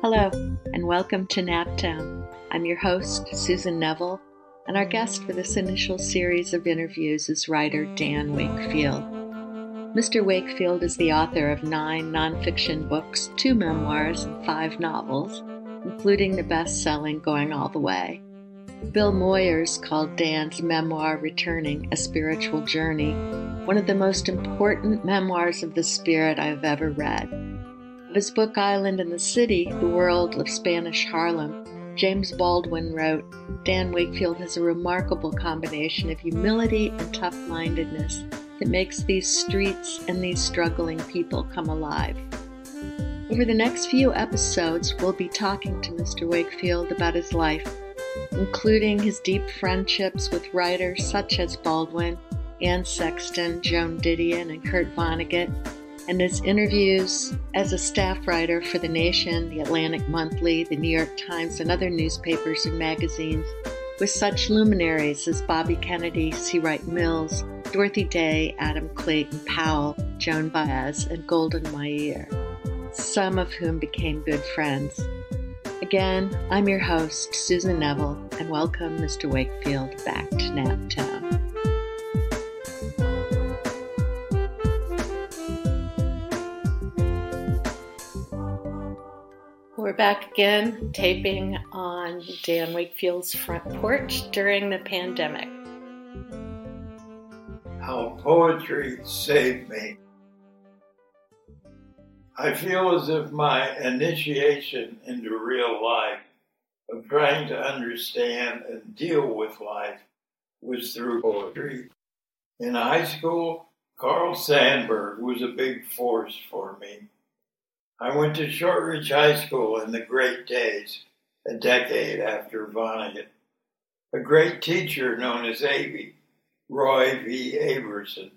Hello, and welcome to Naptown. I'm your host, Susan Neville, and our guest for this initial series of interviews is writer Dan Wakefield. Mr. Wakefield is the author of nine nonfiction books, two memoirs, and five novels, including the best selling Going All the Way. Bill Moyers called Dan's memoir Returning a Spiritual Journey one of the most important memoirs of the spirit I have ever read. Of his book Island in the City, The World of Spanish Harlem, James Baldwin wrote Dan Wakefield has a remarkable combination of humility and tough mindedness that makes these streets and these struggling people come alive. Over the next few episodes, we'll be talking to Mr. Wakefield about his life, including his deep friendships with writers such as Baldwin, Anne Sexton, Joan Didion, and Kurt Vonnegut, and his interviews as a staff writer for The Nation, The Atlantic Monthly, The New York Times, and other newspapers and magazines with such luminaries as Bobby Kennedy, C. Wright Mills, Dorothy Day, Adam Clayton Powell, Joan Baez, and Golda Meir, some of whom became good friends. Again, I'm your host, Susan Neville, and welcome Mr. Wakefield back to Naptown. We're back again, taping on Dan Wakefield's front porch during the pandemic. How poetry saved me. I feel as if my initiation into real life, of trying to understand and deal with life, was through poetry. In high school, Carl Sandburg was a big force for me. I went to Shortridge High School in the great days, a decade after Vonnegut. A great teacher known as Avy, Roy V. Averson,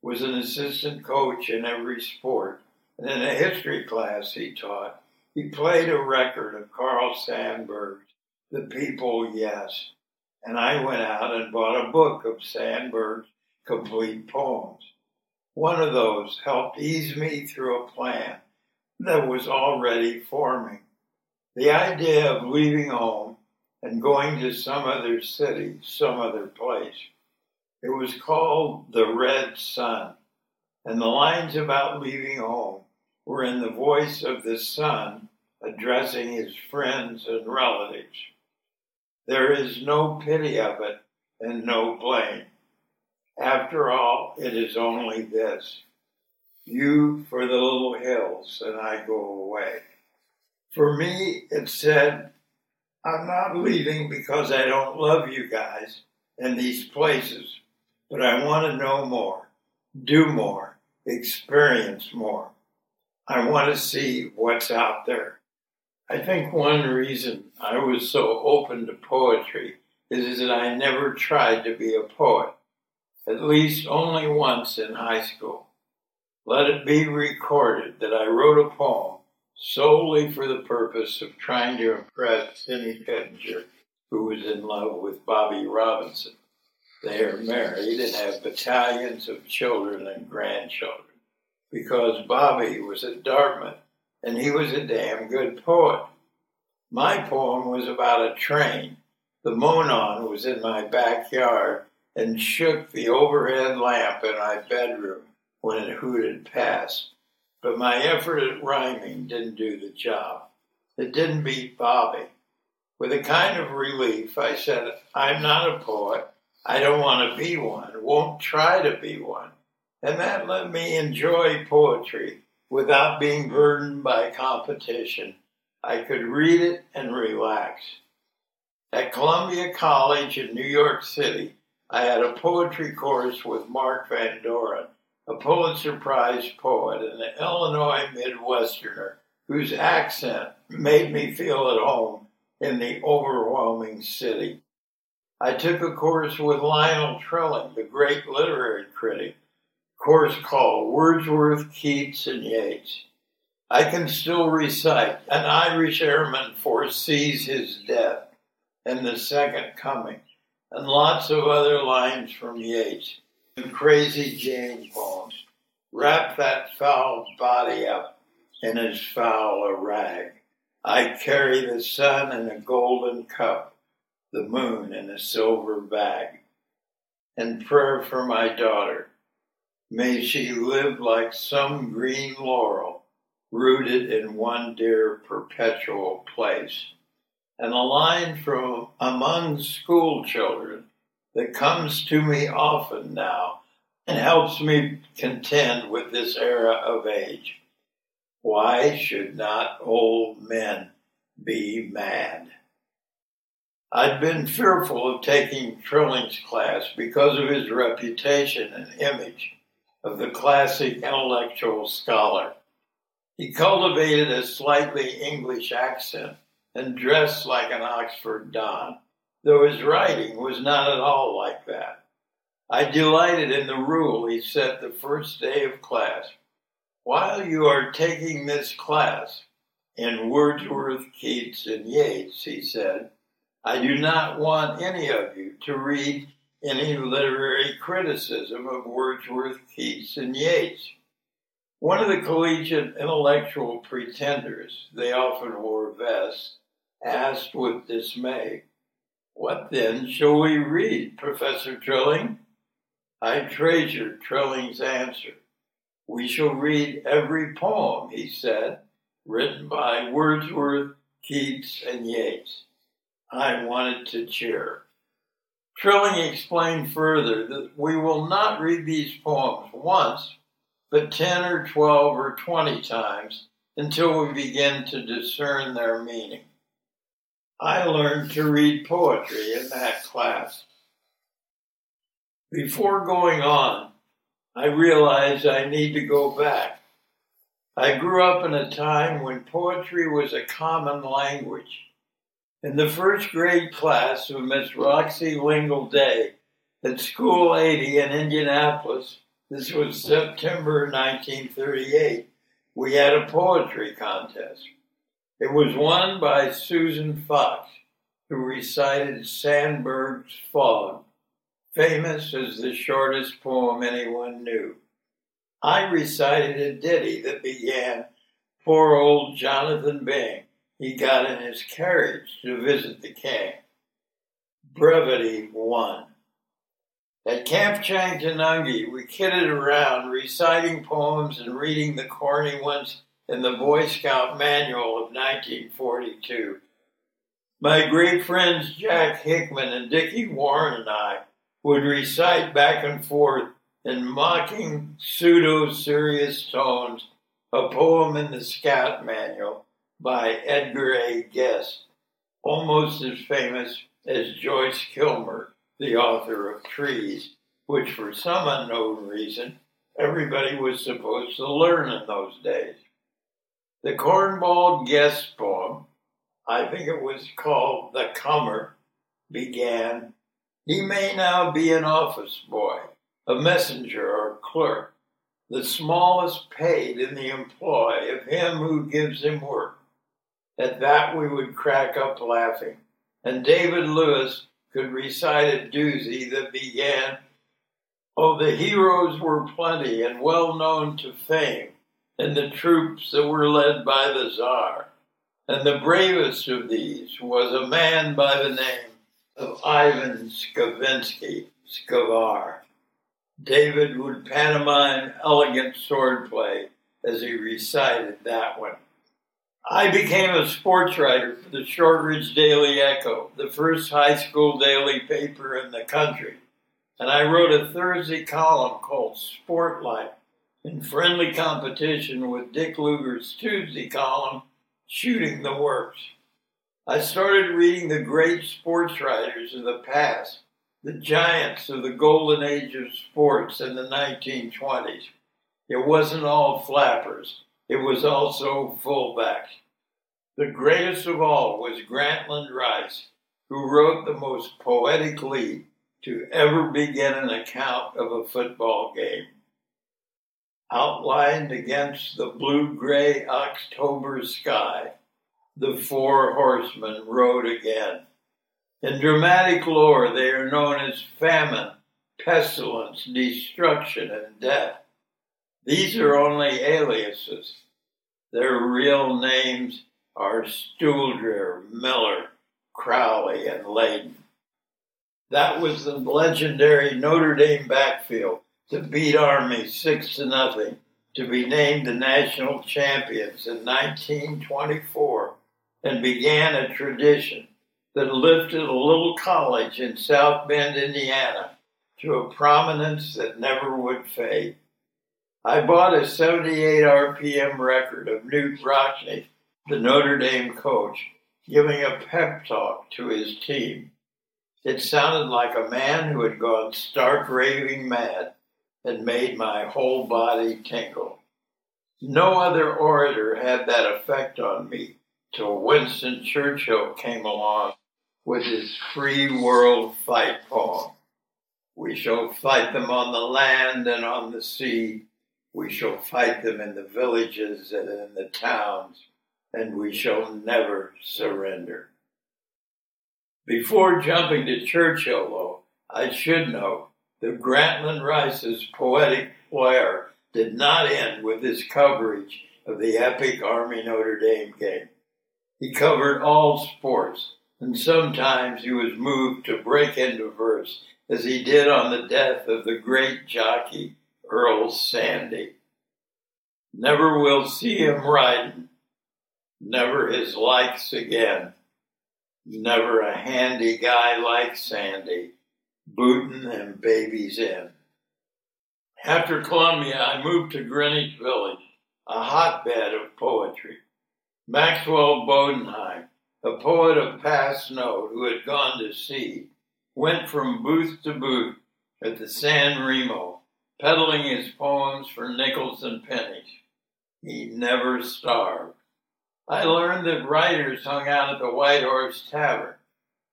was an assistant coach in every sport, and in a history class he taught, he played a record of Carl Sandburg's The People Yes, and I went out and bought a book of Sandburg's complete poems. One of those helped ease me through a plan that was already forming. The idea of leaving home and going to some other city, some other place. It was called The Red Sun, and the lines about leaving home were in the voice of the sun addressing his friends and relatives. There is no pity of it and no blame. After all, it is only this you for the little hills, and I go away. For me, it said, I'm not leaving because I don't love you guys and these places, but I want to know more, do more, experience more. I want to see what's out there. I think one reason I was so open to poetry is that I never tried to be a poet, at least only once in high school. Let it be recorded that I wrote a poem solely for the purpose of trying to impress Cindy Pettinger, who was in love with Bobby Robinson. They are married and have battalions of children and grandchildren because Bobby was at Dartmouth and he was a damn good poet. My poem was about a train. The Monon was in my backyard and shook the overhead lamp in my bedroom when it hooted past. But my effort at rhyming didn't do the job. It didn't beat Bobby. With a kind of relief, I said, I'm not a poet. I don't want to be one, won't try to be one. And that let me enjoy poetry without being burdened by competition. I could read it and relax. At Columbia College in New York City, I had a poetry course with Mark Van Doren a Pulitzer Prize poet and an Illinois Midwesterner whose accent made me feel at home in the overwhelming city. I took a course with Lionel Trilling, the great literary critic, course called Wordsworth, Keats, and Yeats. I can still recite An Irish Airman Foresees His Death and The Second Coming, and lots of other lines from Yeats. Crazy Jane poems. wrap that foul body up in as foul a rag. I carry the sun in a golden cup, the moon in a silver bag. And prayer for my daughter. May she live like some green laurel, rooted in one dear perpetual place. And a line from among school children that comes to me often now and helps me contend with this era of age. Why should not old men be mad? I'd been fearful of taking Trilling's class because of his reputation and image of the classic intellectual scholar. He cultivated a slightly English accent and dressed like an Oxford Don, though his writing was not at all like that. I delighted in the rule he set the first day of class. While you are taking this class in Wordsworth, Keats, and Yeats, he said, I do not want any of you to read any literary criticism of Wordsworth, Keats, and Yeats. One of the collegiate intellectual pretenders, they often wore vests, asked with dismay, What then shall we read, Professor Trilling? I treasured Trilling's answer. We shall read every poem, he said, written by Wordsworth, Keats, and Yeats. I wanted to cheer. Trilling explained further that we will not read these poems once, but 10 or 12 or 20 times until we begin to discern their meaning. I learned to read poetry in that class. Before going on, I realized I need to go back. I grew up in a time when poetry was a common language. In the first grade class of Miss Roxy Lingle Day at School 80 in Indianapolis, this was September 1938, we had a poetry contest. It was won by Susan Fox, who recited Sandburg's Fog, famous as the shortest poem anyone knew. I recited a ditty that began, Poor old Jonathan Byng he got in his carriage to visit the king. Brevity won. At Camp Changtanungi, we kidded around, reciting poems and reading the corny ones in the Boy Scout manual of 1942. My great friends Jack Hickman and Dickie Warren and I would recite back and forth in mocking, pseudo serious tones a poem in the Scout manual by Edgar A. Guest, almost as famous as Joyce Kilmer, the author of Trees, which for some unknown reason everybody was supposed to learn in those days. The cornball Guest poem, I think it was called The Comer, began, He may now be an office boy, a messenger or clerk, the smallest paid in the employ of him who gives him work at that, we would crack up laughing. And David Lewis could recite a doozy that began, Oh, the heroes were plenty and well known to fame, and the troops that were led by the Czar. And the bravest of these was a man by the name of Ivan Skavinsky, Skavar. David would pantomime elegant swordplay as he recited that one. I became a sports writer for the Shortridge Daily Echo, the first high school daily paper in the country. And I wrote a Thursday column called Sportlight in friendly competition with Dick Lugar's Tuesday column, Shooting the Works. I started reading the great sports writers of the past, the giants of the golden age of sports in the 1920s. It wasn't all flappers. It was also fullbacks. The greatest of all was Grantland Rice, who wrote the most poetic lead to ever begin an account of a football game. Outlined against the blue gray October sky, the four horsemen rode again. In dramatic lore, they are known as famine, pestilence, destruction, and death. These are only aliases. Their real names are Stuhldreher, Miller, Crowley, and Layden. That was the legendary Notre Dame backfield to beat Army six to nothing to be named the national champions in 1924 and began a tradition that lifted a little college in South Bend, Indiana to a prominence that never would fade. I bought a 78 RPM record of Knute Rockne, the Notre Dame coach, giving a pep talk to his team. It sounded like a man who had gone stark raving mad and made my whole body tingle. No other orator had that effect on me till Winston Churchill came along with his free world fight poem. We shall fight them on the land and on the sea. We shall fight them in the villages and in the towns, and we shall never surrender. Before jumping to Churchill, though, I should note that Grantland Rice's poetic flair did not end with his coverage of the epic Army Notre Dame game. He covered all sports, and sometimes he was moved to break into verse, as he did on the death of the great jockey Earl Sande. Never will see him riding, never his likes again, never a handy guy like Sande, bootin' them babies in. After Columbia, I moved to Greenwich Village, a hotbed of poetry. Maxwell Bodenheim, a poet of past note who had gone to sea, went from booth to booth at the San Remo, peddling his poems for nickels and pennies. He never starved. I learned that writers hung out at the White Horse Tavern.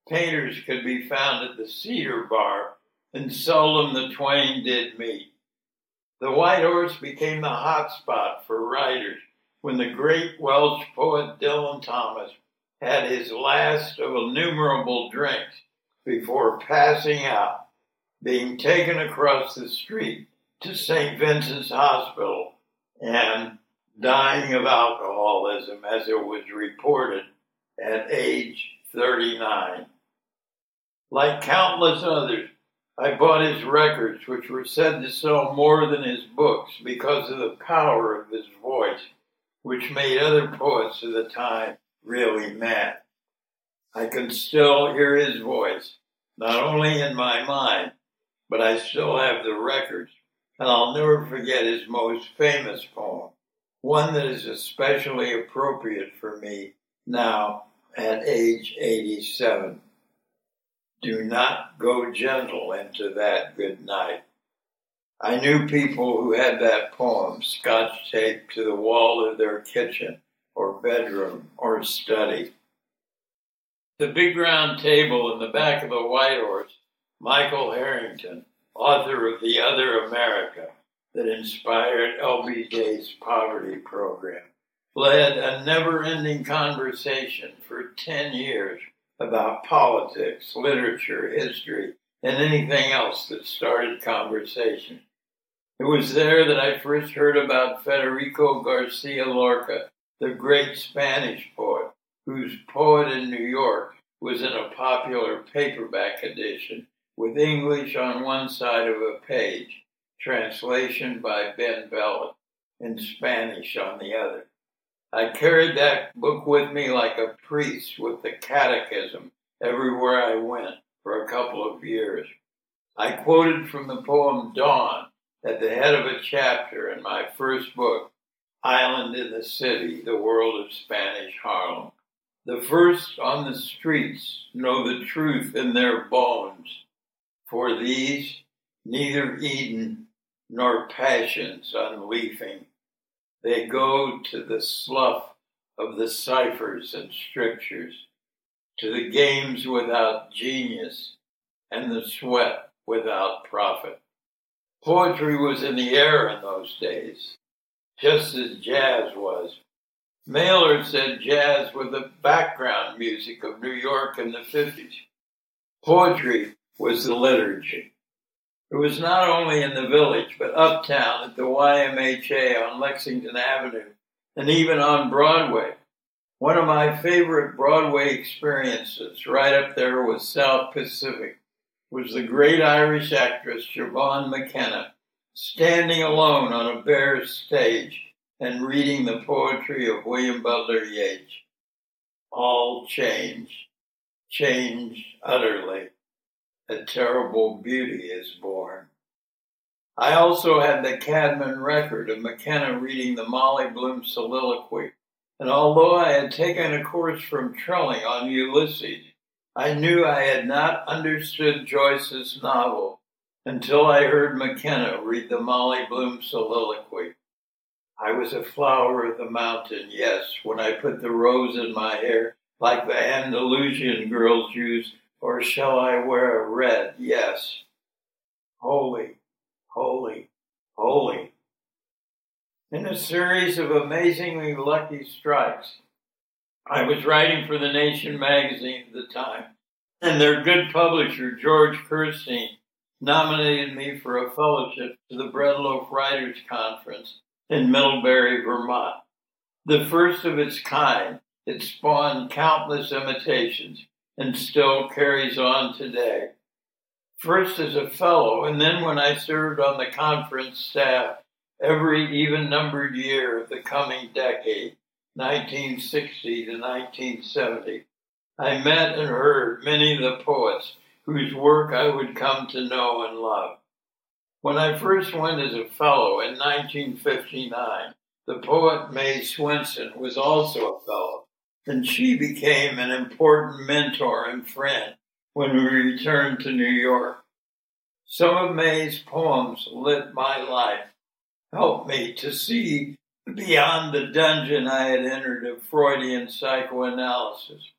Painters could be found at the Cedar Bar, and seldom the twain did meet. The White Horse became the hot spot for writers when the great Welsh poet Dylan Thomas had his last of innumerable drinks before passing out, being taken across the street to St. Vincent's Hospital and dying of alcoholism as it was reported at age 39. Like countless others, I bought his records, which were said to sell more than his books because of the power of his voice, which made other poets of the time really mad. I can still hear his voice, not only in my mind, but I still have the records, and I'll never forget his most famous poem, one that is especially appropriate for me now at age 87. Do not go gentle into that good night. I knew people who had that poem scotch taped to the wall of their kitchen or bedroom or study. The big round table in the back of the White Horse, Michael Harrington, author of The Other America, that inspired LBJ's poverty program, led a never ending conversation for 10 years about politics, literature, history, and anything else that started conversation. It was there that I first heard about Federico Garcia Lorca, the great Spanish poet, whose Poet in New York was in a popular paperback edition with English on one side of a page, translation by Ben Belitt, and Spanish on the other. I carried that book with me like a priest with the catechism everywhere I went for a couple of years. I quoted from the poem Dawn at the head of a chapter in my first book, Island in the City, The World of Spanish Harlem. The first on the streets know the truth in their bones. For these, neither Eden nor passions unleafing they go to the slough of the ciphers and strictures, to the games without genius and the sweat without profit. Poetry was in the air in those days, just as jazz was. Mailer said jazz was the background music of New York in the 50s. Poetry was the liturgy. It was not only in the village, but uptown at the YMHA on Lexington Avenue, and even on Broadway. One of my favorite Broadway experiences, right up there with South Pacific, was the great Irish actress Siobhan McKenna standing alone on a bare stage and reading the poetry of William Butler Yeats. All changed, changed utterly. A terrible beauty is born. I also had the Caedmon record of McKenna reading the Molly Bloom soliloquy, and although I had taken a course from Trilling on Ulysses, I knew I had not understood Joyce's novel until I heard McKenna read the Molly Bloom soliloquy. I was a flower of the mountain, yes, when I put the rose in my hair like the Andalusian girls use, or shall I wear a red? Yes. Holy, holy, holy. In a series of amazingly lucky strikes, I was writing for the Nation magazine at the time, and their good publisher, George Kirstein, nominated me for a fellowship to the Breadloaf Writers Conference in Middlebury, Vermont. The first of its kind, it spawned countless imitations and still carries on today. First as a fellow, and then when I served on the conference staff every even numbered year of the coming decade, 1960 to 1970, I met and heard many of the poets whose work I would come to know and love. When I first went as a fellow in 1959, the poet May Swenson was also a fellow, and she became an important mentor and friend when we returned to New York. Some of May's poems lit my life, helped me to see beyond the dungeon I had entered of Freudian psychoanalysis.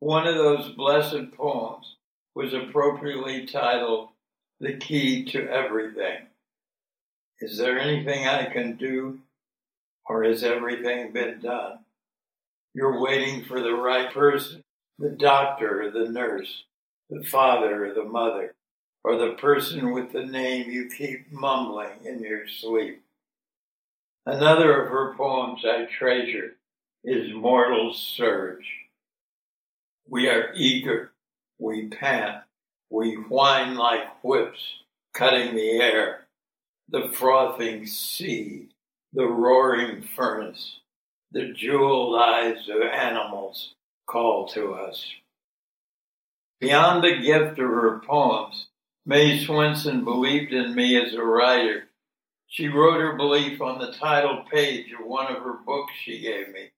One of those blessed poems was appropriately titled the key to everything. Is there anything I can do, or has everything been done? You're waiting for the right person, the doctor or the nurse, the father or the mother, or the person with the name you keep mumbling in your sleep. Another of her poems I treasure is Mortal's Surge. We are eager, we pant, we whine like whips, cutting the air, the frothing sea, the roaring furnace, the jeweled eyes of animals call to us. Beyond the gift of her poems, May Swenson believed in me as a writer. She wrote her belief on the title page of one of her books she gave me,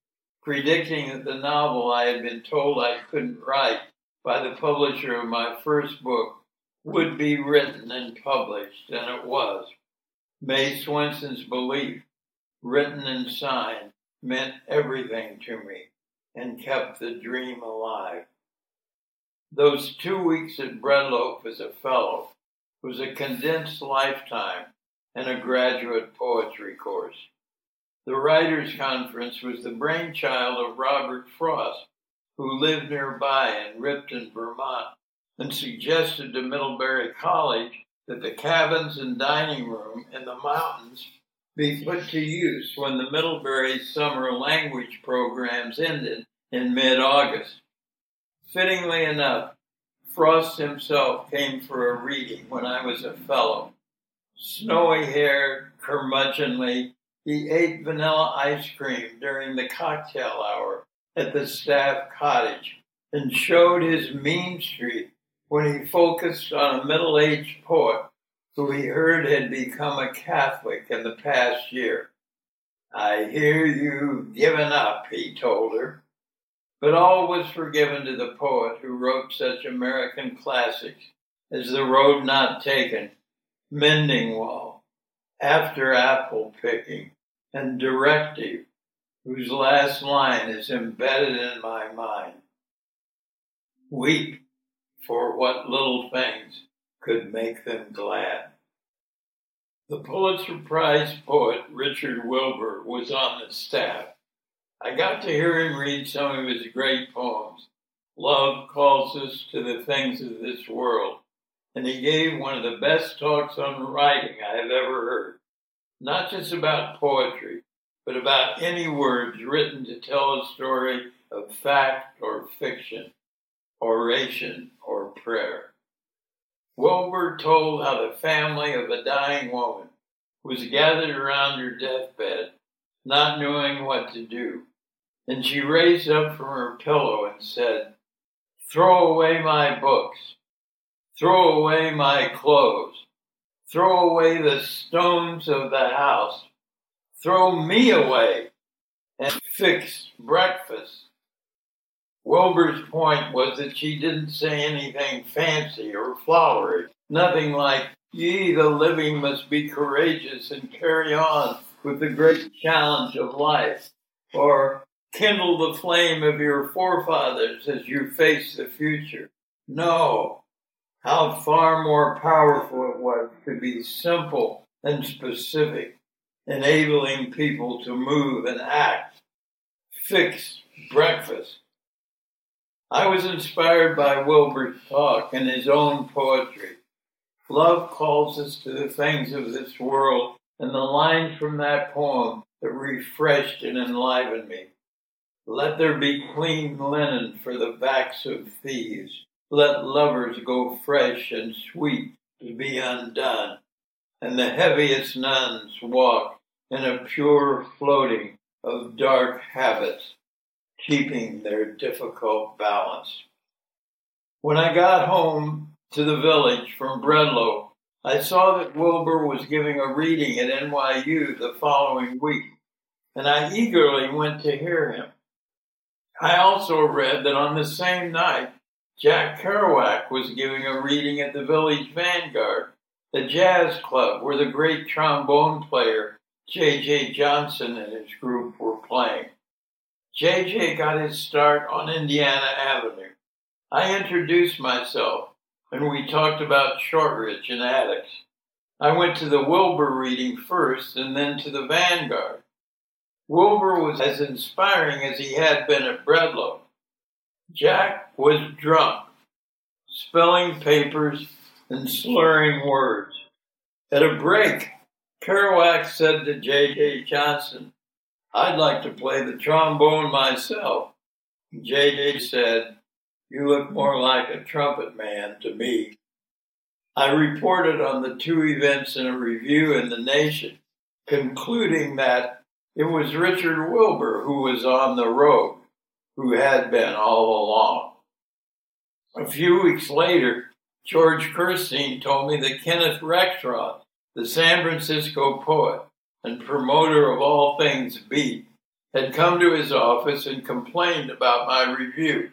predicting that the novel I had been told I couldn't write by the publisher of my first book would be written and published, and it was. May Swenson's belief, written and signed, meant everything to me and kept the dream alive. Those two weeks at Breadloaf as a fellow was a condensed lifetime and a graduate poetry course. The Writers' Conference was the brainchild of Robert Frost, who lived nearby in Ripton, Vermont, and suggested to Middlebury College that the cabins and dining room in the mountains be put to use when the Middlebury summer language programs ended in mid August. Fittingly enough, Frost himself came for a reading when I was a fellow. Snowy haired, curmudgeonly, he ate vanilla ice cream during the cocktail hour at the staff cottage and showed his mean streak when he focused on a middle aged poet who he heard had become a Catholic in the past year. I hear you've given up, he told her. But all was forgiven to the poet who wrote such American classics as The Road Not Taken, Mending Wall, After Apple Picking, and Directive, whose last line is embedded in my mind. Weep for what little things could make them glad. The Pulitzer Prize poet Richard Wilbur was on the staff. I got to hear him read some of his great poems. Love calls us to the things of this world, and he gave one of the best talks on writing I have ever heard. Not just about poetry, but about any words written to tell a story of fact or fiction, oration or prayer. Wilbur told how the family of a dying woman was gathered around her deathbed, not knowing what to do. And she raised up from her pillow and said, Throw away my books. Throw away my clothes. Throw away the stones of the house. Throw me away and fix breakfast. Wilbur's point was that she didn't say anything fancy or flowery, nothing like, ye the living must be courageous and carry on with the great challenge of life, or kindle the flame of your forefathers as you face the future. No, how far more powerful it was to be simple and specific, enabling people to move and act. Fix breakfast I was inspired by Wilbur's talk and his own poetry. Love calls us to the things of this world, and the lines from that poem that refreshed and enlivened me. Let there be clean linen for the backs of thieves. Let lovers go fresh and sweet to be undone, and the heaviest nuns walk in a pure floating of dark habits keeping their difficult balance. When I got home to the village from Breadloaf, I saw that Wilbur was giving a reading at NYU the following week, and I eagerly went to hear him. I also read that on the same night, Jack Kerouac was giving a reading at the Village Vanguard, the jazz club where the great trombone player J.J. Johnson and his group were playing. JJ got his start on Indiana Avenue. I introduced myself and we talked about Shortridge and Attucks. I went to the Wilbur reading first and then to the Vanguard. Wilbur was as inspiring as he had been at Breadloaf. Jack was drunk, spelling papers and slurring words. At a break, Kerouac said to J.J. Johnson, I'd like to play the trombone myself. JJ said, You look more like a trumpet man to me. I reported on the two events in a review in The Nation, concluding that it was Richard Wilbur who was on the road, who had been all along. A few weeks later, George Kirstein told me that Kenneth Rexroth, the San Francisco poet, and promoter of all things beat, had come to his office and complained about my review.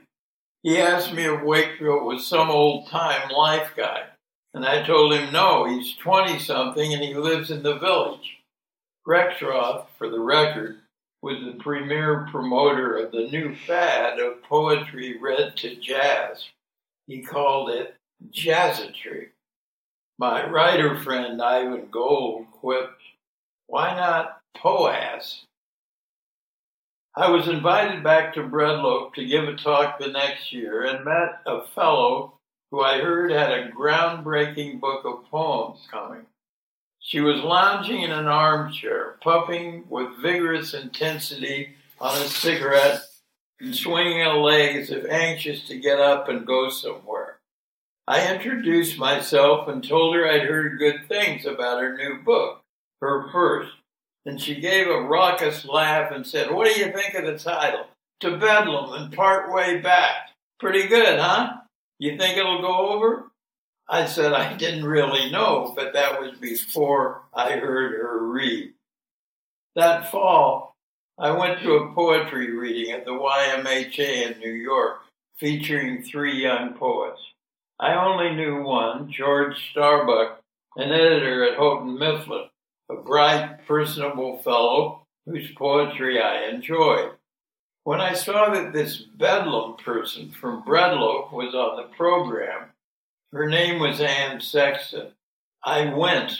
He asked me if Wakefield was some old time life guy, and I told him no, he's 20 something and he lives in the village. Rexroth, for the record, was the premier promoter of the new fad of poetry read to jazz. He called it jazzatry. My writer friend Ivan Gold quipped, why not POAS? I was invited back to Breadloaf to give a talk the next year and met a fellow who I heard had a groundbreaking book of poems coming. She was lounging in an armchair, puffing with vigorous intensity on a cigarette and swinging a leg as if anxious to get up and go somewhere. I introduced myself and told her I'd heard good things about her new book her first. And she gave a raucous laugh and said, What do you think of the title? To Bedlam and part way back. Pretty good, huh? You think it'll go over? I said I didn't really know, but that was before I heard her read. That fall, I went to a poetry reading at the YMHA in New York featuring three young poets. I only knew one, George Starbuck, an editor at Houghton Mifflin a bright, personable fellow whose poetry I enjoyed. When I saw that this Bedlam person from Breadloaf was on the program, her name was Anne Sexton, I went,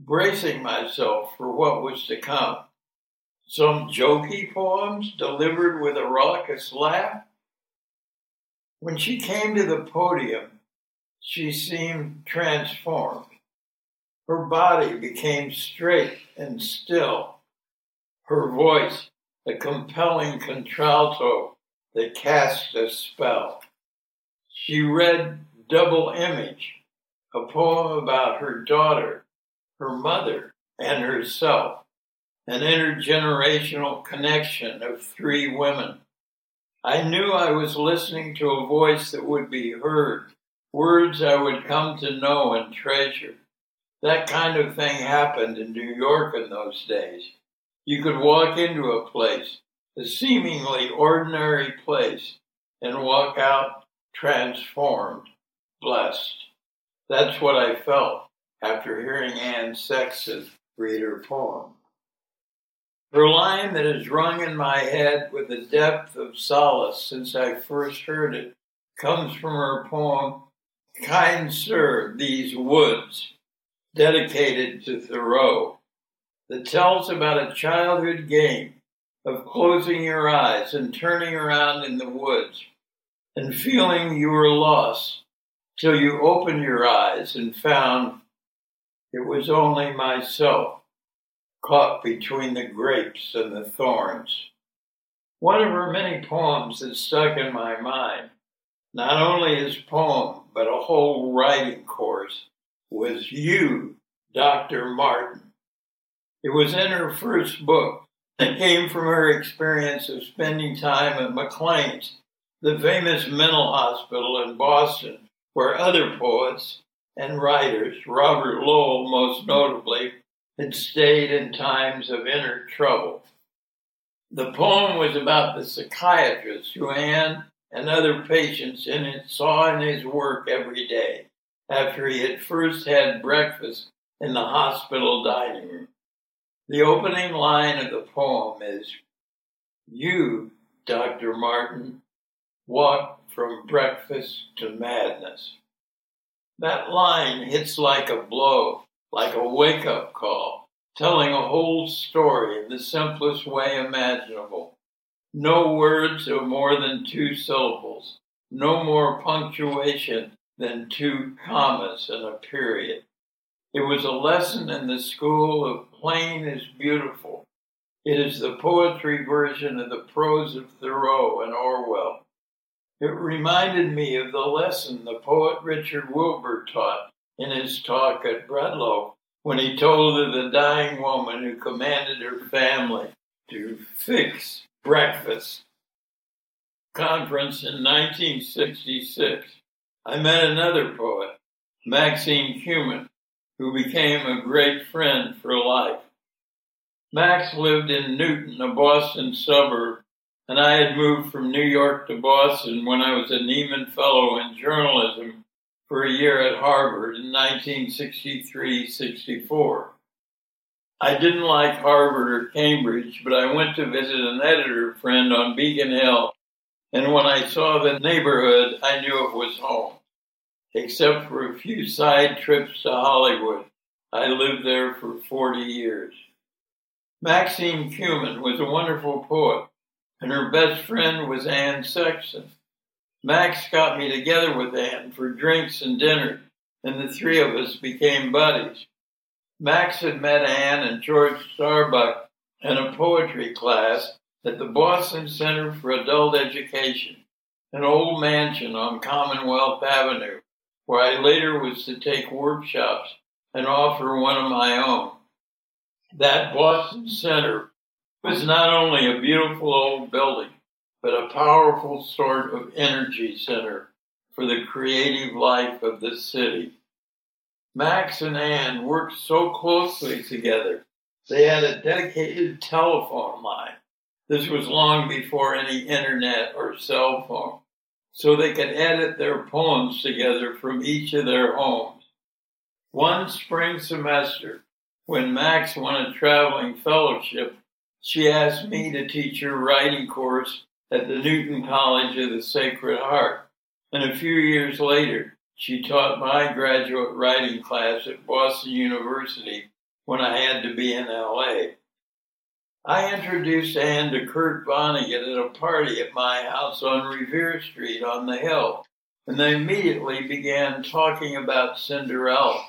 bracing myself for what was to come. Some jokey poems delivered with a raucous laugh? When she came to the podium, she seemed transformed. Her body became straight and still. Her voice, a compelling contralto that cast a spell. She read Double Image, a poem about her daughter, her mother, and herself, an intergenerational connection of three women. I knew I was listening to a voice that would be heard, words I would come to know and treasure. That kind of thing happened in New York in those days. You could walk into a place, a seemingly ordinary place, and walk out transformed, blessed. That's what I felt after hearing Anne Sexton read her poem. Her line that has rung in my head with a depth of solace since I first heard it comes from her poem, Kind Sir, These Woods, dedicated to Thoreau, that tells about a childhood game of closing your eyes and turning around in the woods and feeling you were lost till you opened your eyes and found it was only myself caught between the grapes and the thorns. One of her many poems that stuck in my mind, not only his poem, but a whole writing course, was You, Dr. Martin. It was in her first book. It came from her experience of spending time at McLean's, the famous mental hospital in Boston, where other poets and writers, Robert Lowell most notably, had stayed in times of inner trouble. The poem was about the psychiatrist who Anne and other patients in it saw in his work every day after he had first had breakfast in the hospital dining room. The opening line of the poem is You, Dr. Martin, walk from breakfast to madness. That line hits like a blow like a wake up call, telling a whole story in the simplest way imaginable. No words of more than two syllables, no more punctuation than two commas and a period. It was a lesson in the school of plain is beautiful. It is the poetry version of the prose of Thoreau and Orwell. It reminded me of the lesson the poet Richard Wilbur taught in his talk at Breadloaf when he told of the dying woman who commanded her family to fix breakfast. Conference in 1966. I met another poet, Maxine Kumin, who became a great friend for life. Max lived in Newton, a Boston suburb, and I had moved from New York to Boston when I was a Nieman Fellow in journalism for a year at Harvard in 1963 64. I didn't like Harvard or Cambridge, but I went to visit an editor friend on Beacon Hill, and when I saw the neighborhood, I knew it was home. Except for a few side trips to Hollywood, I lived there for 40 years. Maxine Kumin was a wonderful poet, and her best friend was Anne Sexton. Max got me together with Anne for drinks and dinner, and the three of us became buddies. Max had met Anne and George Starbuck in a poetry class at the Boston Center for Adult Education, an old mansion on Commonwealth Avenue, where I later was to take workshops and offer one of my own. That Boston Center was not only a beautiful old building, but a powerful sort of energy center for the creative life of the city. Max and Anne worked so closely together. They had a dedicated telephone line. This was long before any internet or cell phone. So they could edit their poems together from each of their homes. One spring semester, when Max won a traveling fellowship, she asked me to teach her writing course at the Newton College of the Sacred Heart. And a few years later, she taught my graduate writing class at Boston University when I had to be in LA. I introduced Anne to Kurt Vonnegut at a party at my house on Revere Street on the Hill and they immediately began talking about Cinderella.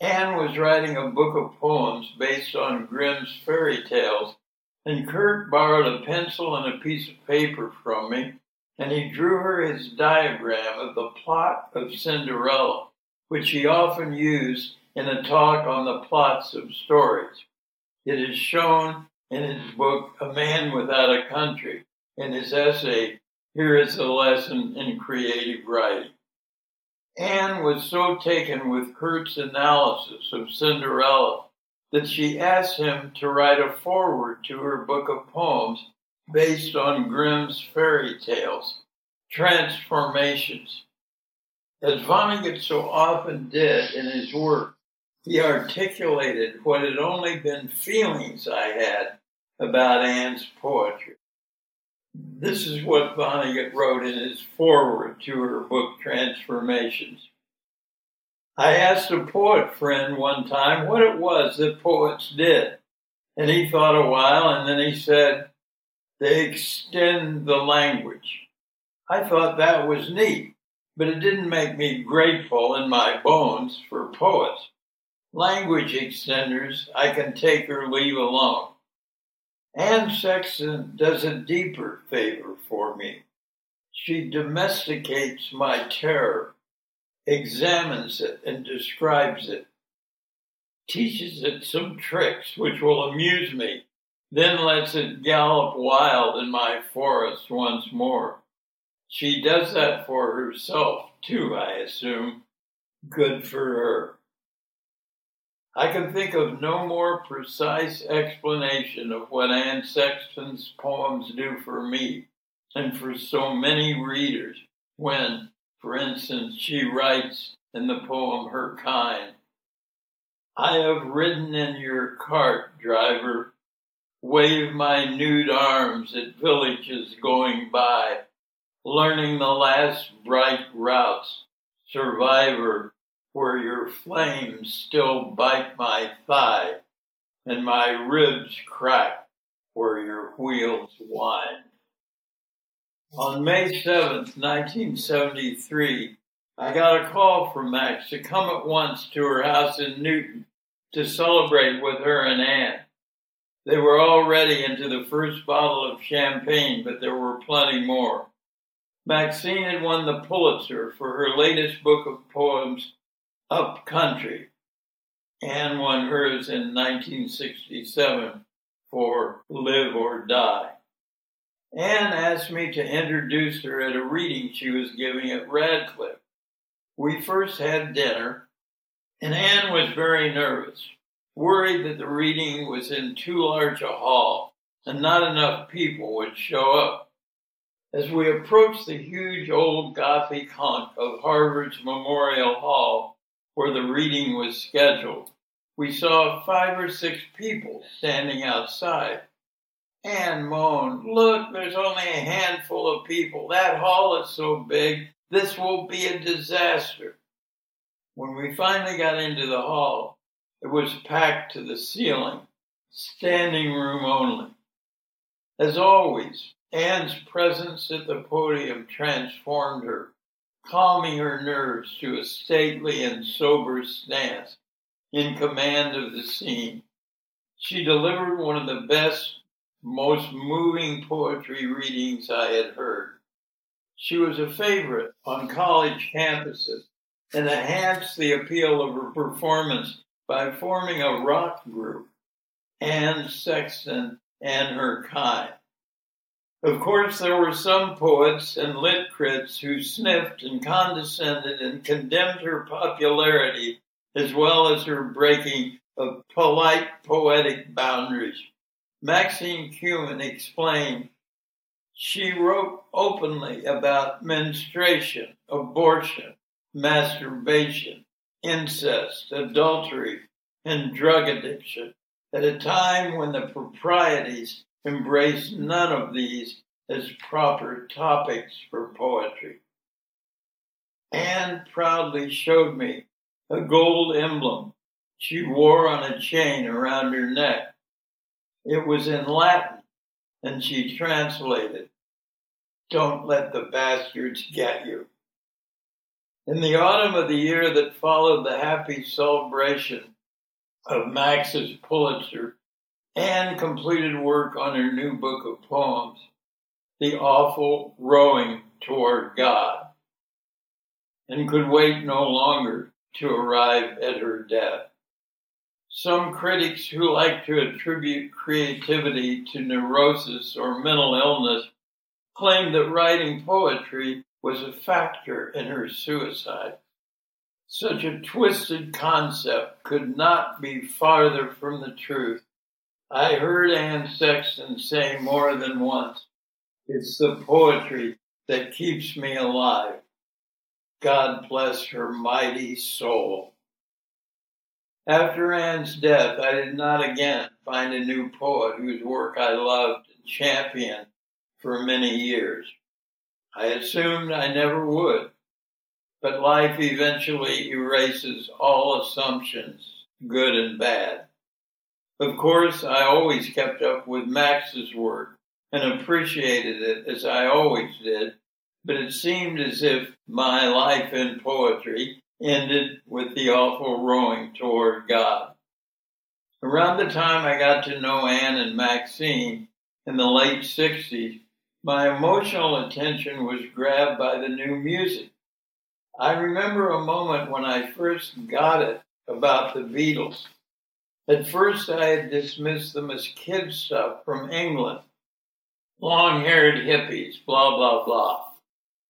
Anne was writing a book of poems based on Grimm's fairy tales, and Kurt borrowed a pencil and a piece of paper from me, and he drew her his diagram of the plot of Cinderella, which he often used in a talk on the plots of stories. It is shown in his book, A Man Without a Country, in his essay, Here is a Lesson in Creative Writing. Anne was so taken with Kurt's analysis of Cinderella that she asked him to write a foreword to her book of poems based on Grimm's fairy tales, Transformations. As Vonnegut so often did in his work, he articulated what had only been feelings I had about Anne's poetry. This is what Vonnegut wrote in his foreword to her book Transformations. I asked a poet friend one time what it was that poets did, and he thought a while and then he said, they extend the language. I thought that was neat, but it didn't make me grateful in my bones for poets. Language extenders I can take or leave alone. Anne Sexton does a deeper favor for me. She domesticates my terror, examines it and describes it, teaches it some tricks which will amuse me, then lets it gallop wild in my forest once more. She does that for herself too, I assume. Good for her. I can think of no more precise explanation of what Anne Sexton's poems do for me and for so many readers when, for instance, she writes in the poem Her Kind, I have ridden in your cart, driver, wave my nude arms at villages going by, learning the last bright routes, survivor, where your flames still bite my thigh and my ribs crack where your wheels wind. On May 7th, 1973, I got a call from Max to come at once to her house in Newton to celebrate with her and Anne. They were already into the first bottle of champagne, but there were plenty more. Maxine had won the Pulitzer for her latest book of poems, up country. Anne won hers in 1967 for Live or Die. Anne asked me to introduce her at a reading she was giving at Radcliffe. We first had dinner, and Anne was very nervous, worried that the reading was in too large a hall and not enough people would show up. As we approached the huge old Gothic hunk of Harvard's Memorial Hall, where the reading was scheduled, we saw five or six people standing outside. Anne moaned, Look, there's only a handful of people. That hall is so big, this will be a disaster. When we finally got into the hall, it was packed to the ceiling, standing room only. As always, Anne's presence at the podium transformed her calming her nerves to a stately and sober stance in command of the scene. She delivered one of the best, most moving poetry readings I had heard. She was a favorite on college campuses and enhanced the appeal of her performance by forming a rock group, Anne Sexton and her kind. Of course, there were some poets and lit crits who sniffed and condescended and condemned her popularity as well as her breaking of polite poetic boundaries. Maxine Kumin explained she wrote openly about menstruation, abortion, masturbation, incest, adultery, and drug addiction at a time when the proprieties embrace none of these as proper topics for poetry. Anne proudly showed me a gold emblem she wore on a chain around her neck. It was in Latin, and she translated, Don't let the bastards get you. In the autumn of the year that followed the happy celebration of Max's Pulitzer, Anne completed work on her new book of poems, The Awful Rowing Toward God, and could wait no longer to arrive at her death. Some critics who like to attribute creativity to neurosis or mental illness claim that writing poetry was a factor in her suicide. Such a twisted concept could not be farther from the truth. I heard Anne Sexton say more than once, it's the poetry that keeps me alive. God bless her mighty soul. After Anne's death, I did not again find a new poet whose work I loved and championed for many years. I assumed I never would, but life eventually erases all assumptions, good and bad. Of course, I always kept up with Max's work and appreciated it as I always did, but it seemed as if my life in poetry ended with the awful rowing toward God. Around the time I got to know Anne and Maxine in the late 60s, my emotional attention was grabbed by the new music. I remember a moment when I first got it about the Beatles. At first, I had dismissed them as kid stuff from England, long haired hippies, blah, blah, blah.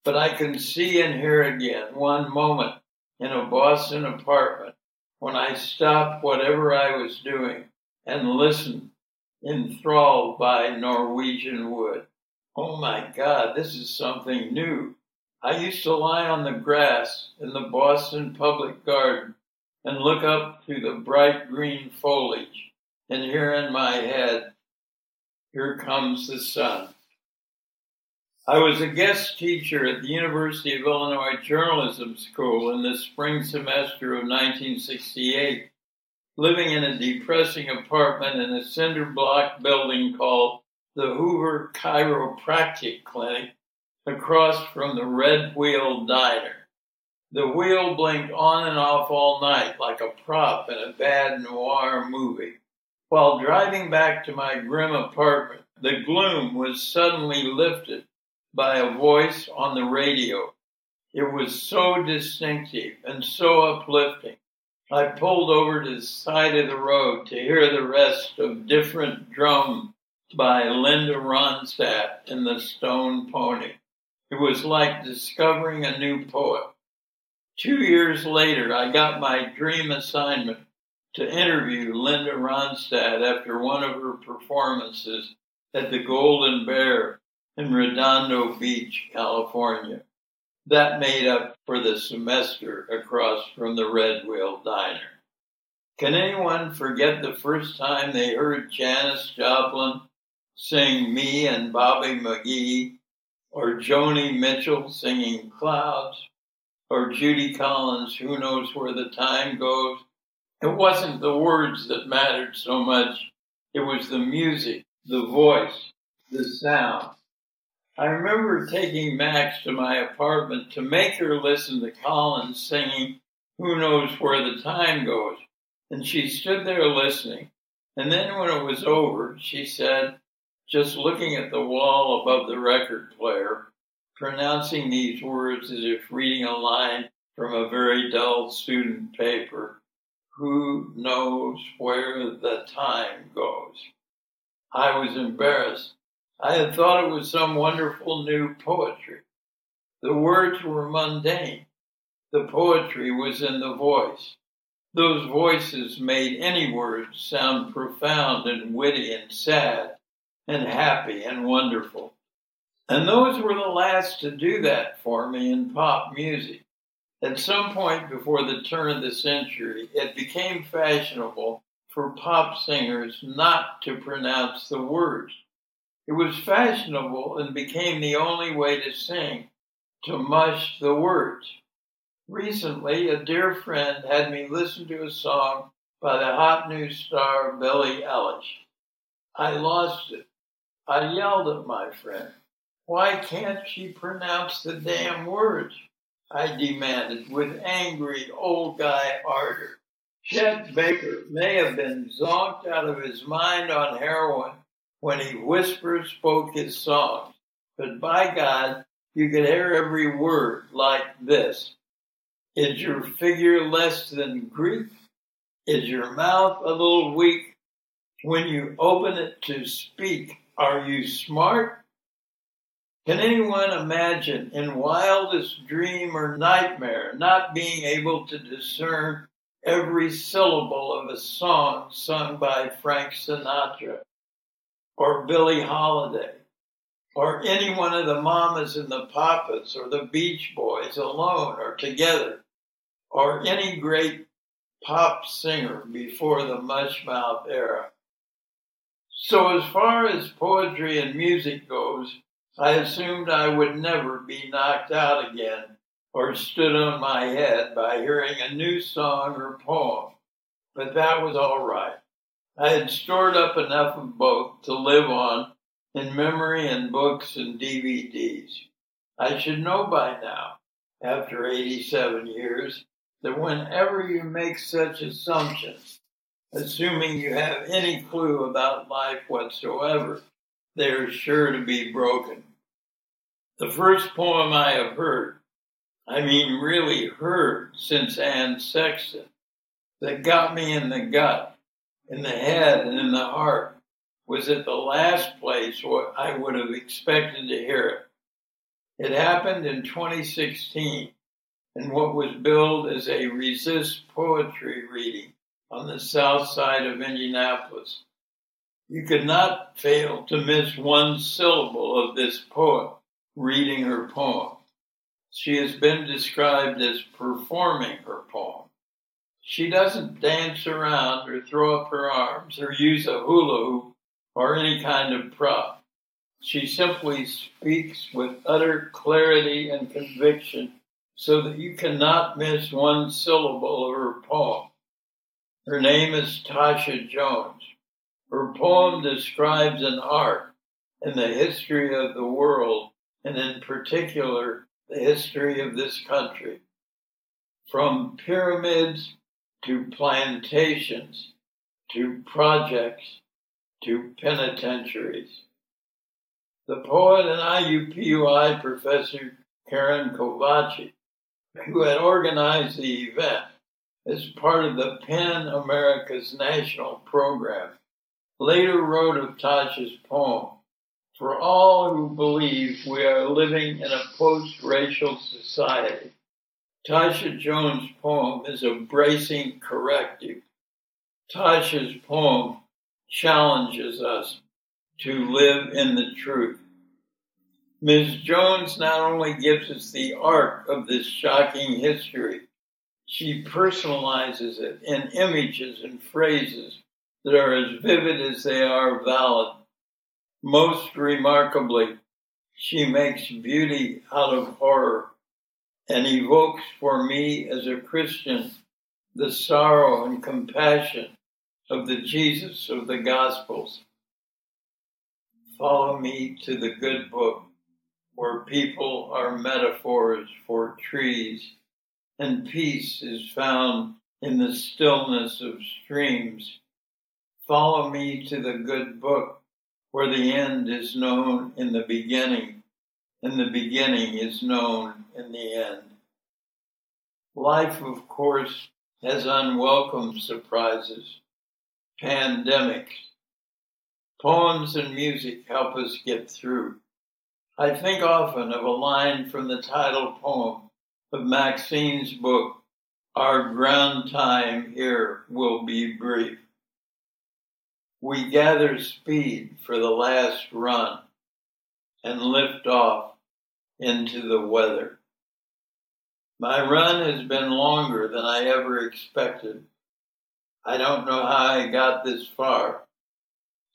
But I can see and hear again one moment in a Boston apartment when I stopped whatever I was doing and listened, enthralled by Norwegian Wood. Oh my God, this is something new. I used to lie on the grass in the Boston Public Garden and look up through the bright green foliage and hear in my head, Here comes the sun. I was a guest teacher at the University of Illinois Journalism School in the spring semester of 1968, living in a depressing apartment in a cinder block building called the Hoover Chiropractic Clinic across from the Red Wheel Diner. The wheel blinked on and off all night like a prop in a bad noir movie. While driving back to my grim apartment, the gloom was suddenly lifted by a voice on the radio. It was so distinctive and so uplifting. I pulled over to the side of the road to hear the rest of different drum by Linda Ronstadt in The Stone Pony. It was like discovering a new poet. Two years later, I got my dream assignment to interview Linda Ronstadt after one of her performances at the Golden Bear in Redondo Beach, California. That made up for the semester across from the Red Wheel Diner. Can anyone forget the first time they heard Janis Joplin sing Me and Bobby McGee, or Joni Mitchell singing Clouds, or Judy Collins, Who Knows Where the Time Goes. It wasn't the words that mattered so much, it was the music, the voice, the sound. I remember taking Max to my apartment to make her listen to Collins singing Who Knows Where the Time Goes. And she stood there listening. And then when it was over, she said, just looking at the wall above the record player, pronouncing these words as if reading a line from a very dull student paper. Who knows where the time goes? I was embarrassed. I had thought it was some wonderful new poetry. The words were mundane. The poetry was in the voice. Those voices made any words sound profound and witty and sad and happy and wonderful. And those were the last to do that for me in pop music. At some point before the turn of the century, it became fashionable for pop singers not to pronounce the words. It was fashionable and became the only way to sing, to mush the words. Recently, a dear friend had me listen to a song by the hot new star Billie Eilish. I lost it. I yelled at my friend, Why can't she pronounce the damn words? I demanded with angry old guy ardor. Chet Baker may have been zonked out of his mind on heroin when he whisper spoke his songs, but by God, you could hear every word like this. Is your figure less than Greek? Is your mouth a little weak? When you open it to speak, are you smart? Can anyone imagine in wildest dream or nightmare not being able to discern every syllable of a song sung by Frank Sinatra or Billie Holiday or any one of the mamas and the papas or the Beach Boys alone or together or any great pop singer before the mushmouth era. So as far as poetry and music goes, I assumed I would never be knocked out again or stood on my head by hearing a new song or poem, but that was all right. I had stored up enough of both to live on in memory and books and DVDs. I should know by now, after 87 years, that whenever you make such assumptions, assuming you have any clue about life whatsoever, they are sure to be broken. The first poem I have heard, I mean really heard since Anne Sexton, that got me in the gut, in the head, and in the heart, was at the last place where I would have expected to hear it. It happened in 2016 in what was billed as a resist poetry reading on the south side of Indianapolis. You could not fail to miss one syllable of this poet reading her poem. She has been described as performing her poem. She doesn't dance around or throw up her arms or use a hula hoop or any kind of prop. She simply speaks with utter clarity and conviction so that you cannot miss one syllable of her poem. Her name is Tasha Jones. Her poem describes an art and the history of the world and in particular the history of this country. From pyramids to plantations to projects to penitentiaries. The poet and IUPUI professor Karen Kovacik, who had organized the event as part of the PEN America's national program, later wrote of Tasha's poem for all who believe we are living in a post-racial society. Tasha Jones' poem is a bracing corrective. Tasha's poem challenges us to live in the truth. Ms. Jones not only gives us the arc of this shocking history, she personalizes it in images and phrases that are as vivid as they are valid. Most remarkably, she makes beauty out of horror and evokes for me as a Christian the sorrow and compassion of the Jesus of the Gospels. Follow me to the good book where people are metaphors for trees and peace is found in the stillness of streams. Follow me to the good book where the end is known in the beginning, and the beginning is known in the end. Life, of course, has unwelcome surprises, pandemics. Poems and music help us get through. I think often of a line from the title poem of Maxine's book, Our Ground Time Here Will Be Brief we gather speed for the last run and lift off into the weather. My run has been longer than I ever expected. I don't know how I got this far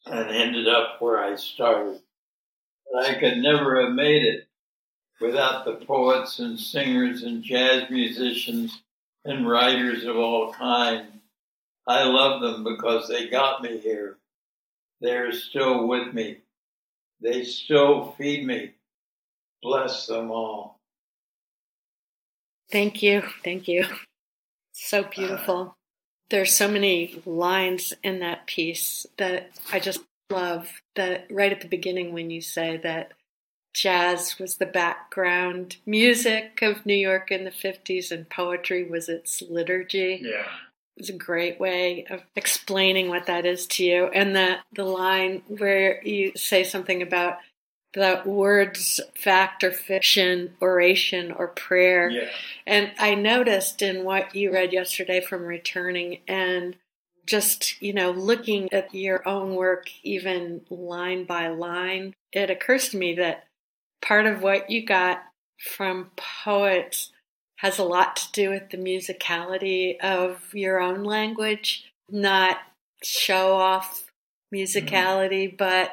and ended up where I started. But I could never have made it without the poets and singers and jazz musicians and writers of all kinds I love them because they got me here. They're still with me. They still feed me. Bless them all. Thank you. Thank you. So beautiful. Uh, There's so many lines in that piece that I just love. That right at the beginning, when you say that jazz was the background music of New York in the 50s and poetry was its liturgy. Yeah. It's a great way of explaining what that is to you. And that the line where you say something about the words fact or fiction, oration or prayer. Yeah. And I noticed in what you read yesterday from returning and just, you know, looking at your own work, even line by line, it occurs to me that part of what you got from poets has a lot to do with the musicality of your own language, not show off musicality, mm-hmm. but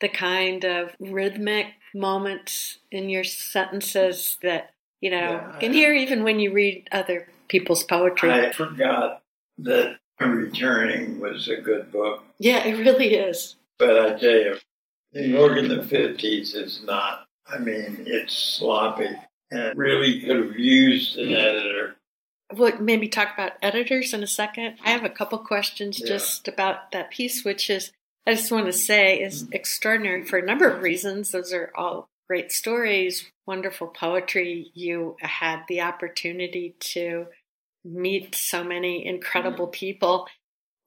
the kind of rhythmic moments in your sentences that, you know, yeah, can hear even when you read other people's poetry. I forgot that Returning was a good book. Yeah, it really is. But I tell you, New York in the 50s is not. I mean, it's sloppy and really could have used an editor. We'll maybe talk about editors in a second. I have a couple questions yeah. just about that piece, which is I just want to say is mm-hmm. extraordinary for a number of reasons. Those are all great stories, wonderful poetry. You had the opportunity to meet so many incredible mm-hmm. people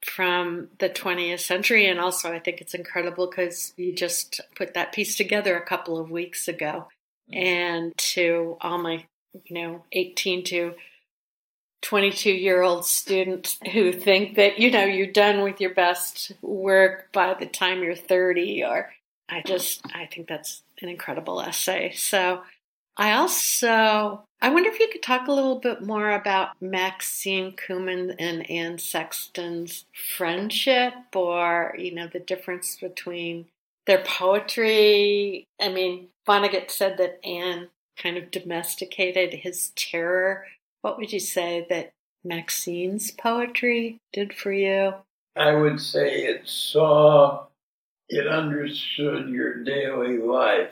from the 20th century. And also, I think it's incredible because you just put that piece together a couple of weeks ago. And to all my, you know, 18 to 22 year old students who think that, you know, you're done with your best work by the time you're 30 or I just, I think that's an incredible essay. So I also, I wonder if you could talk a little bit more about Maxine Kumin and Anne Sexton's friendship or, you know, the difference between their poetry. I mean, Vonnegut said that Anne kind of domesticated his terror what would you say that Maxine's poetry did for you? I would say it saw, it understood your daily life.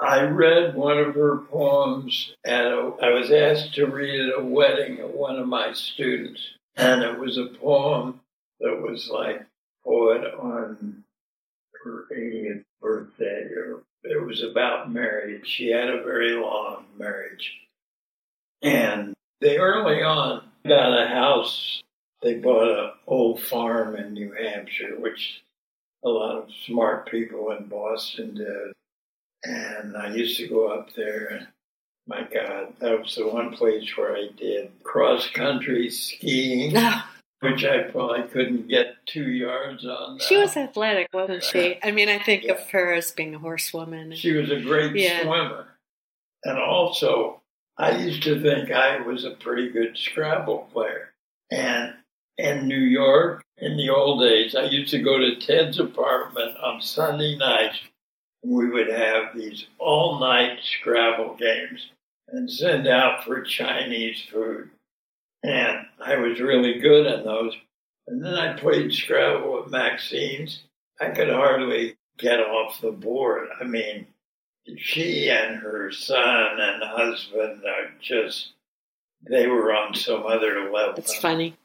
I read one of her poems, and I was asked to read at a wedding of one of my students. And it was a poem that was like poet on her 80th birthday, or it was about marriage. She had a very long marriage. And they early on got a house. They bought an old farm in New Hampshire, which a lot of smart people in Boston did. And I used to go up there and my God, that was the one place where I did cross country skiing, which I probably couldn't get two yards on. Now. She was athletic, wasn't she? I mean, I think yeah. of her as being a horsewoman. She was a great yeah. swimmer. And also, I used to think I was a pretty good Scrabble player. And in New York, in the old days, I used to go to Ted's apartment on Sunday nights. We would have these all night Scrabble games and send out for Chinese food. And I was really good in those. And then I played Scrabble with Maxine's. I could hardly get off the board. I mean, she and her son and husband are just, they were on some other level. It's funny.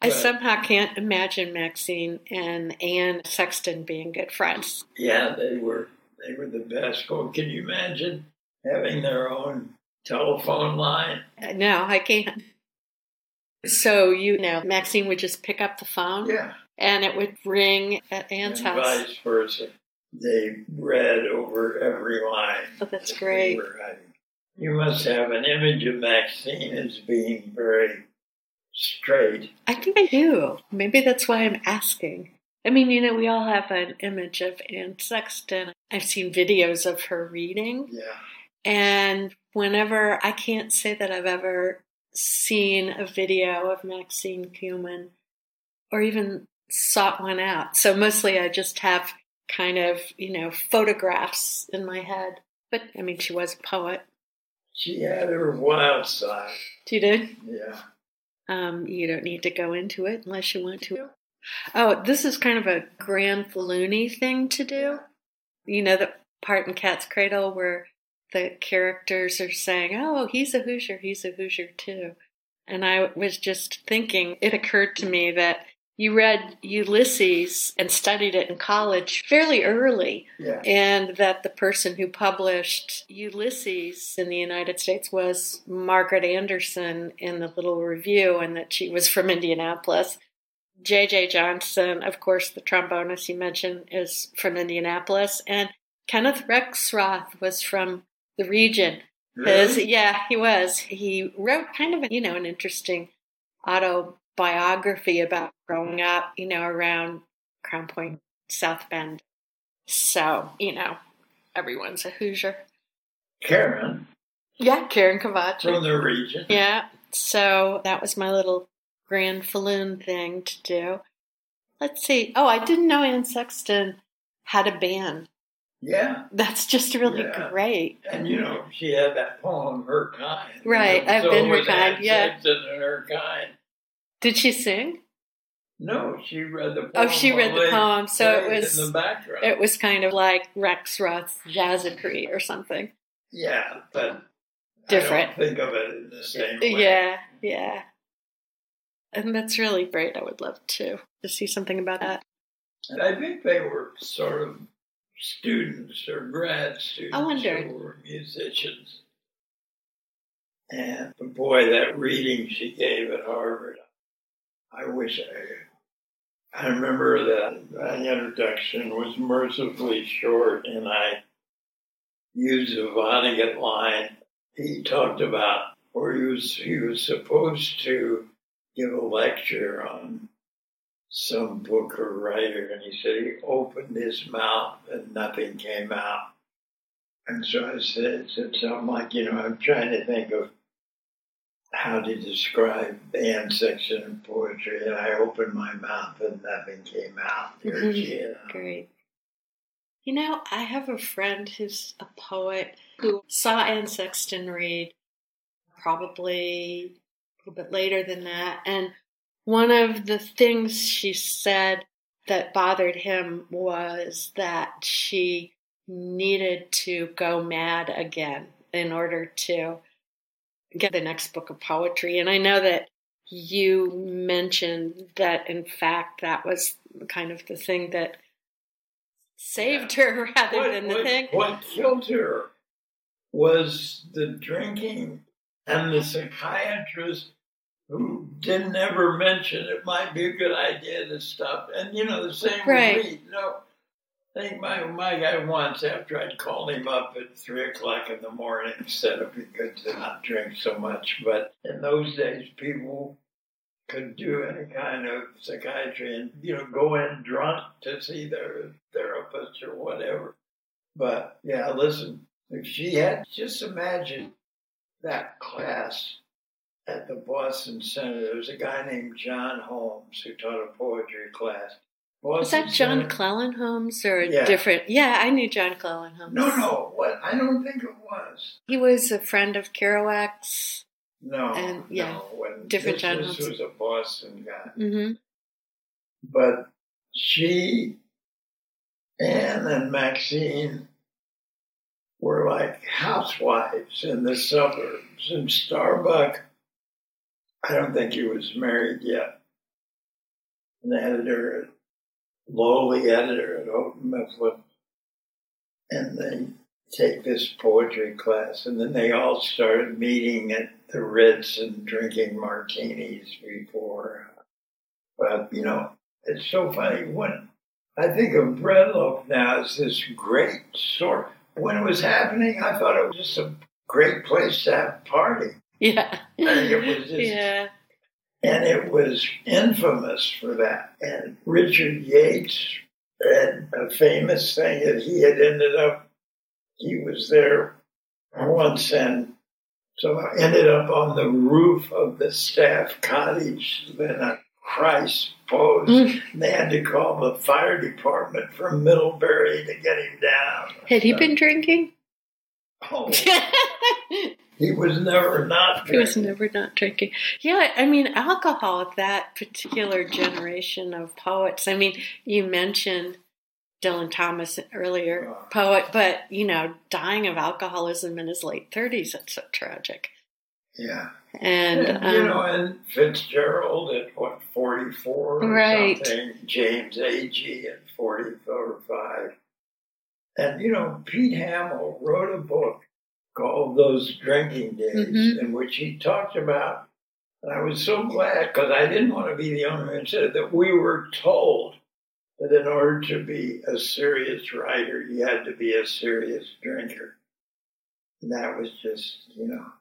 But, I somehow can't imagine Maxine and Anne Sexton being good friends. Yeah, they were. They were the best. Well, can you imagine having their own telephone line? No, I can't. So you know, Maxine would just pick up the phone, yeah, and it would ring at Anne's and house, vice versa they read over every line. Oh, that's great. You must have an image of Maxine as being very straight. I think I do. Maybe that's why I'm asking. I mean, you know, we all have an image of Anne Sexton. I've seen videos of her reading. Yeah. And whenever I can't say that I've ever seen a video of Maxine Kumin or even sought one out. So mostly I just have kind of, you know, photographs in my head. But I mean, she was a poet. She had her wild side. She did? Yeah. Um, you don't need to go into it unless you want to. Oh, this is kind of a Granfalloon thing to do. You know, the part in Cat's Cradle where the characters are saying, "Oh, he's a Hoosier. He's a Hoosier too." And I was just thinking, it occurred to me that you read Ulysses and studied it in college fairly early, Yeah. and that the person who published Ulysses in the United States was Margaret Anderson in the Little Review, and that she was from Indianapolis. J.J. Johnson, of course, the trombonist you mentioned, is from Indianapolis, and Kenneth Rexroth was from the region. His, Really? yeah, he was. He wrote kind of, a, you know, an interesting autobiography about growing up, you know, around Crown Point, South Bend. So, you know, everyone's a Hoosier. Karen Yeah, Karen Kovacik. from the region. Yeah, so that was my little granfalloon thing to do. Let's see. Oh, I didn't know Anne Sexton had a band. Yeah. That's just really Yeah. great. And you know, she had that poem, Her Kind. Right, I've so been Her Kind, yeah. Her Kind. Did she sing? No, she read the poem. Oh, she read the poem, so it was- in the background. It was kind of like Rexroth's Jazzicree or something. yeah, but Different. I don't think of it in the same way. Yeah, yeah. And that's really great. I would love to to see something about that. And I think they were sort of students or grad students I wonder. who were musicians. And boy, that reading she gave at Harvard, I wish I. I remember that that introduction was mercifully short, and I used a Vonnegut line. He talked about where he was he was supposed to give a lecture on some book or writer, and he said he opened his mouth and nothing came out. And so I said, said something like, you know, I'm trying to think of how to describe Anne Sexton in poetry, and I opened my mouth and nothing came out. There Mhm. she is. Great. You know, I have a friend who's a poet who saw Anne Sexton read probably a little bit later than that. And one of the things she said that bothered him was that she needed to go mad again in order to get the next book of poetry. And I know that you mentioned that, in fact, that was kind of the thing that saved her rather What, than the what- thing. what killed her was the drinking and the psychiatrist who didn't ever mention it might be a good idea to stop. And you know, the same Right. with me. No, I think my my guy once after I'd called him up at three o'clock in the morning said it'd be good to not drink so much. But in those days, people could do any kind of psychiatry and you know go in drunk to see their therapist or whatever. But yeah, listen, if she had just imagine that class at the Boston Center. There was a guy named John Holmes who taught a poetry class. Was Boston that John Center- Clellon Holmes or a Yeah. different? Yeah, I knew John Clellon Holmes. No, no, what? I don't think it was. He was a friend of Kerouac's. No, And, yeah, no. Different this John was, Holmes. was a Boston guy. Mm-hmm. but she, Anne, and Maxine were like housewives in the suburbs. And Starbuck, I don't think he was married yet. An editor, lowly editor at Houghton Mifflin. And they take this poetry class, and then they all started meeting at the Ritz and drinking martinis before. But, you know, it's so funny when I think of Breadloaf now as this great sort. When it was happening, I thought it was just a great place to have a party. Yeah. Think it was just, yeah. and it was infamous for that. And Richard Yates had a famous thing that he had ended up, he was there once and so I ended up on the roof of the staff cottage in a Christ pose. Mm. They had to call the fire department from Middlebury to get him down. Had he been drinking? Oh, he was never not He was drinking. never not drinking. Yeah, I mean, alcohol, that particular generation of poets. I mean, you mentioned Dylan Thomas, earlier poet, but you know, dying of alcoholism in his late thirties. It's so tragic. Yeah. And, And, um, you know, and Fitzgerald at what, 44 or Right. something, James Agee at 44 or 5. And, you know, Pete Hamill wrote a book called Those Drinking Days, Mhm. in which he talked about, and I was so glad because I didn't want to be the only one who said that we were told that in order to be a serious writer, you had to be a serious drinker. And that was just, you know,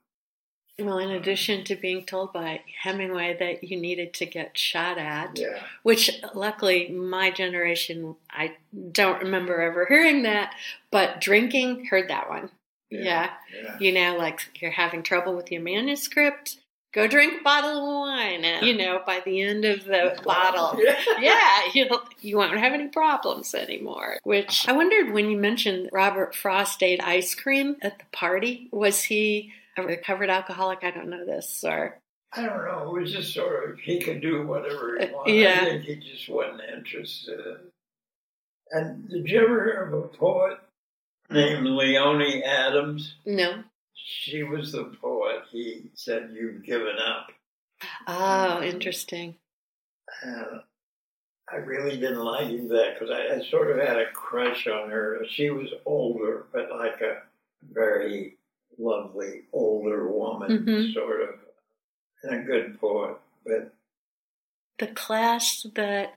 well, in addition to being told by Hemingway that you needed to get shot at, yeah. which luckily my generation, I don't remember ever hearing that, but drinking, heard that one. Yeah. yeah. You know, like you're having trouble with your manuscript, go drink a bottle of wine. And, you know, by the end of the bottle, yeah, you you won't have any problems anymore. Which I wondered when you mentioned Robert Frost ate ice cream at the party. Was he a recovered alcoholic? I don't know this. Or I don't know. It was just sort of he could do whatever he Uh, wanted. yeah. I think he just wasn't interested. in And did you ever hear of a poet named Leonie Adams? no? She was the poet. He said, "You've given up," Oh, interesting. and I really didn't like him that because I, I sort of had a crush on her. She was older, but like a very lovely older woman, Mhm. sort of, and a good poet, but. The class that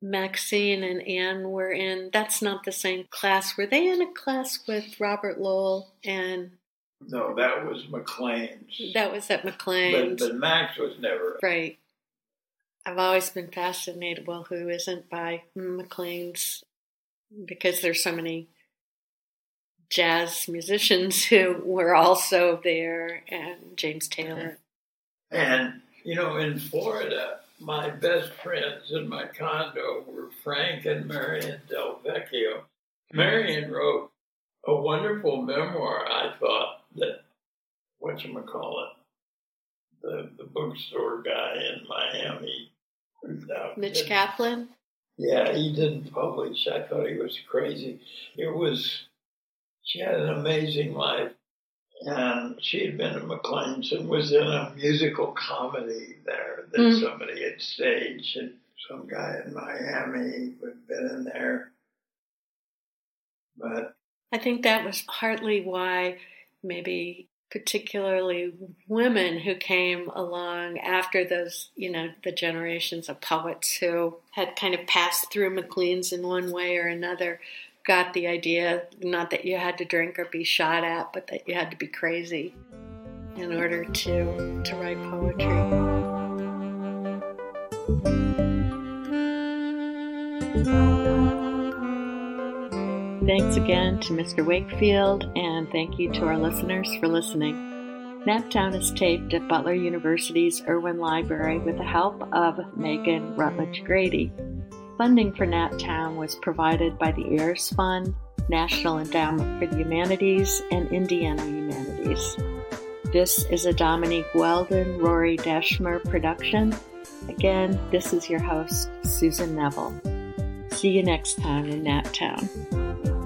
Maxine and Anne were in, that's not the same class. Were they in a class with Robert Lowell and No, that was McLean's. that was at but, McLean's? but Max was never. Right. I've always been fascinated. Well, who isn't by McLean's? Because there's so many jazz musicians who were also there, and James Taylor. And, you know, in Florida, my best friends in my condo were Frank and Marion Del Vecchio. Marion wrote a wonderful memoir, I thought, that, whatchamacallit, the, the bookstore guy in Miami. Mitch Kaplan. Yeah, he didn't publish. I thought he was crazy. It was, she had an amazing life. And she had been at McLean's and was in a musical comedy there that Mm. somebody had staged. And some guy in Miami had been in there. But I think that was partly why maybe particularly women who came along after those, you know, the generations of poets who had kind of passed through McLean's in one way or another got the idea not that you had to drink or be shot at, but that you had to be crazy in order to to write poetry. Thanks again to Mr. Wakefield, and thank you to our listeners for listening. Naptown is taped at Butler University's Irwin Library with the help of Megan Rutledge Grady. Funding for Naptown was provided by the Ayers Fund, National Endowment for the Humanities, and Indiana Humanities. This is a Dominique Weldon, Rory Deschmer production. Again, this is your host, Susan Neville. See you next time in Naptown.